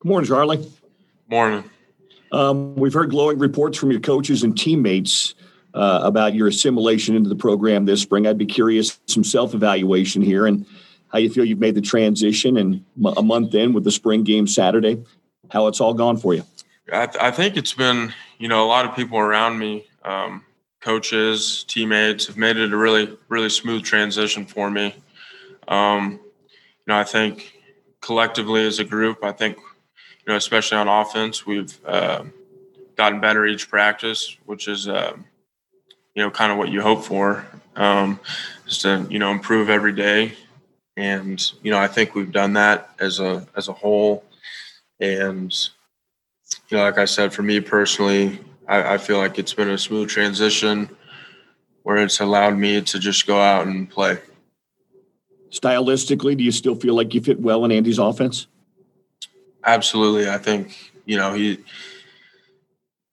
Good morning, Charlie. Morning. Um, we've heard glowing reports from your coaches and teammates uh, about your assimilation into the program this spring. I'd be curious some self evaluation here and how you feel you've made the transition and a month in with the spring game Saturday, how it's all gone for you. I, th- I think it's been, you know, a lot of people around me, um, coaches, teammates have made it a really, really smooth transition for me. Um, you know, I think collectively as a group, I think, know, especially on offense, we've uh, gotten better each practice, which is, uh, you know, kind of what you hope for, um, is to, you know, improve every day. And, you know, I think we've done that as a, as a whole. And, you know, like I said, for me personally, I, I feel like it's been a smooth transition where it's allowed me to just go out and play. Stylistically, do you still feel like you fit well in Andy's offense? Absolutely. I think, you know, he,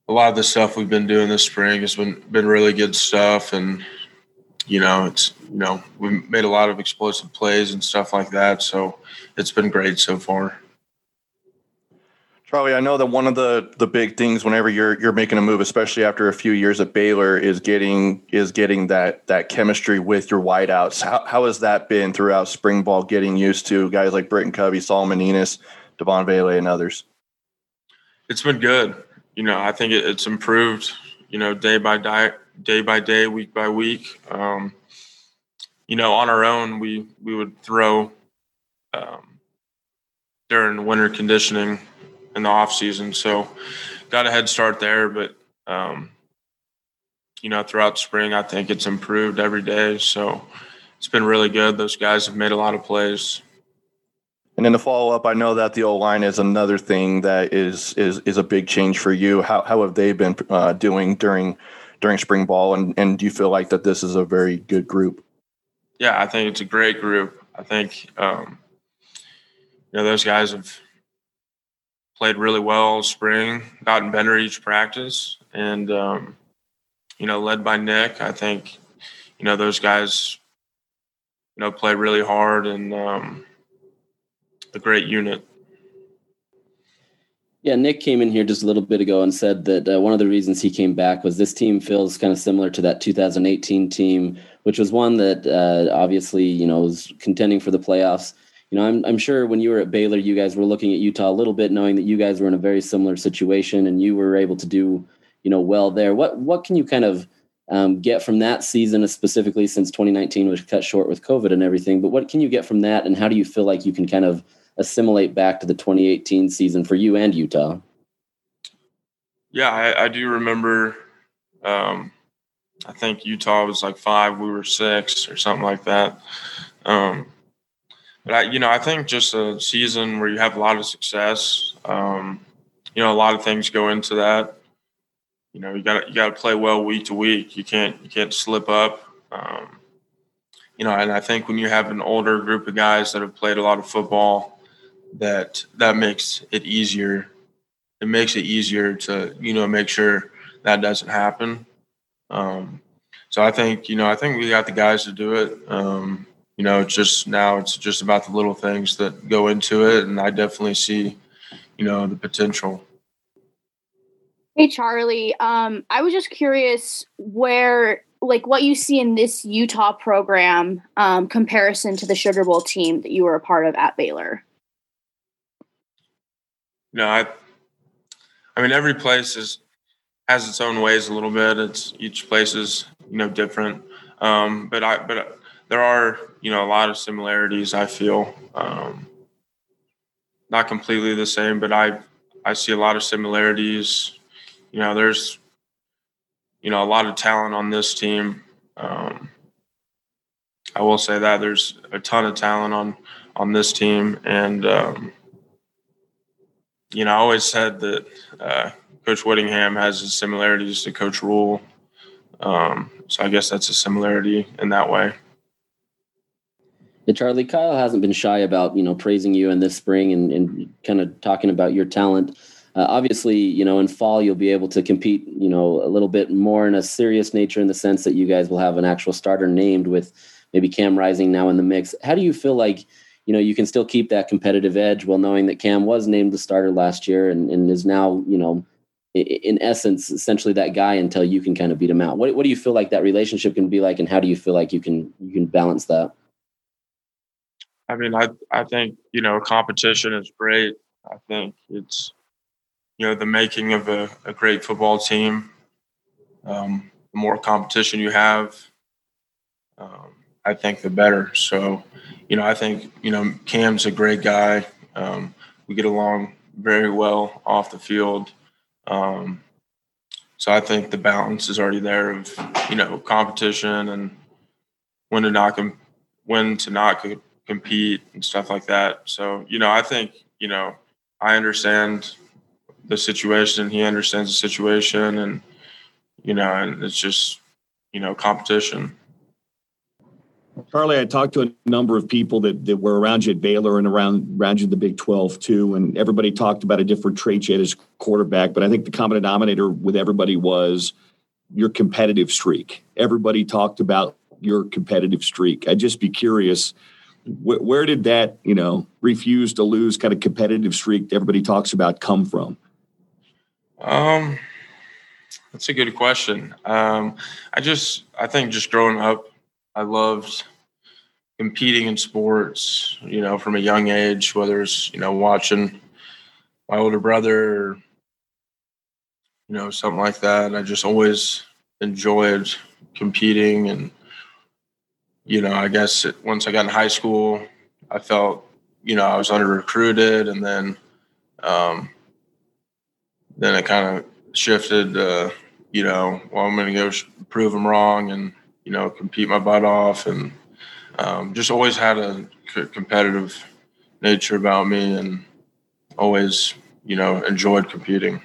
a lot of the stuff we've been doing this spring has been been really good stuff, and you know it's you know we made a lot of explosive plays and stuff like that. So it's been great so far. Charlie, I know that one of the the big things whenever you're you're making a move, especially after a few years at Baylor, is getting is getting that that chemistry with your wideouts. How how has that been throughout spring ball? Getting used to guys like Britain Covey, Solomon Enis, Devaughn Vele, and others. It's been good you know, I think it, it's improved, you know, day by day, day by day, week by week. Um, you know, on our own, we we would throw um, during winter conditioning in the off season, so got a head start there. But um, you know, throughout spring, I think it's improved every day. So it's been really good. Those guys have made a lot of plays. And then to follow up, I know that the O line is another thing that is is is a big change for you. How how have they been uh, doing during during spring ball, and and do you feel like that this is a very good group? Yeah, I think it's a great group. I think um, you know those guys have played really well spring, gotten better each practice, and um, you know led by Nick. I think you know those guys you know play really hard and. Um, a great unit. Yeah, Nick came in here just a little bit ago and said that uh, one of the reasons he came back was this team feels kind of similar to that 2018 team, which was one that uh, obviously you know was contending for the playoffs. You know, I'm I'm sure when you were at Baylor, you guys were looking at Utah a little bit, knowing that you guys were in a very similar situation and you were able to do you know well there. What what can you kind of um, get from that season, specifically since 2019 was cut short with COVID and everything? But what can you get from that, and how do you feel like you can kind of assimilate back to the 2018 season for you and Utah? Yeah, I, I do remember. Um, I think Utah was like five, we were six, or something like that. Um, but I, you know, I think just a season where you have a lot of success. Um, you know, a lot of things go into that. You know, you got you got to play well week to week. You can't you can't slip up. Um, you know, and I think when you have an older group of guys that have played a lot of football, that that makes it easier. It makes it easier to you know make sure that doesn't happen. Um, so I think you know I think we got the guys to do it. Um, you know, it's just now it's just about the little things that go into it, and I definitely see you know the potential. Hey Charlie, um, I was just curious where like what you see in this Utah program um, comparison to the Sugar Bowl team that you were a part of at Baylor know, I, I mean, every place is has its own ways a little bit. It's each place is you know different, um, but I but there are you know a lot of similarities. I feel um, not completely the same, but I I see a lot of similarities. You know, there's you know a lot of talent on this team. Um, I will say that there's a ton of talent on on this team, and um, you know, I always said that uh, Coach Whittingham has his similarities to Coach Rhule. Um, so I guess that's a similarity in that way. Yeah, Charlie, Kyle hasn't been shy about you know praising you in this spring and, and kind of talking about your talent. Uh, obviously, you know, in fall you'll be able to compete, you know, a little bit more in a serious nature in the sense that you guys will have an actual starter named with maybe Cam Rising now in the mix. How do you feel like you know, you can still keep that competitive edge while knowing that Cam was named the starter last year and, and is now, you know, in essence, essentially that guy until you can kind of beat him out. What, what do you feel like that relationship can be like, and how do you feel like you can you can balance that? I mean, I I think you know competition is great. I think it's you know the making of a, a great football team. Um, the more competition you have, um, I think the better. So, you know, I think you know Cam's a great guy. Um, we get along very well off the field. Um, so I think the balance is already there of you know competition and when to not com- when to not co- compete and stuff like that. So you know I think you know I understand the situation. He understands the situation, and you know, and it's just you know competition. Charlie, I talked to a number of people that, that were around you at Baylor and around around you the Big 12 too, and everybody talked about a different trait you had as quarterback. But I think the common denominator with everybody was your competitive streak. Everybody talked about your competitive streak. I'd just be curious, wh- where did that, you know, refuse to lose kind of competitive streak that everybody talks about come from? Um, that's a good question. Um, I just, I think just growing up, I loved competing in sports, you know, from a young age, whether it's, you know, watching my older brother or, you know, something like that. I just always enjoyed competing. And, you know, I guess it, once I got in high school, I felt, you know, I was under recruited and then, um, then it kind of shifted, uh, you know, well, I'm going to go prove them wrong and, you know, compete my butt off, and um, just always had a c- competitive nature about me, and always, you know, enjoyed competing.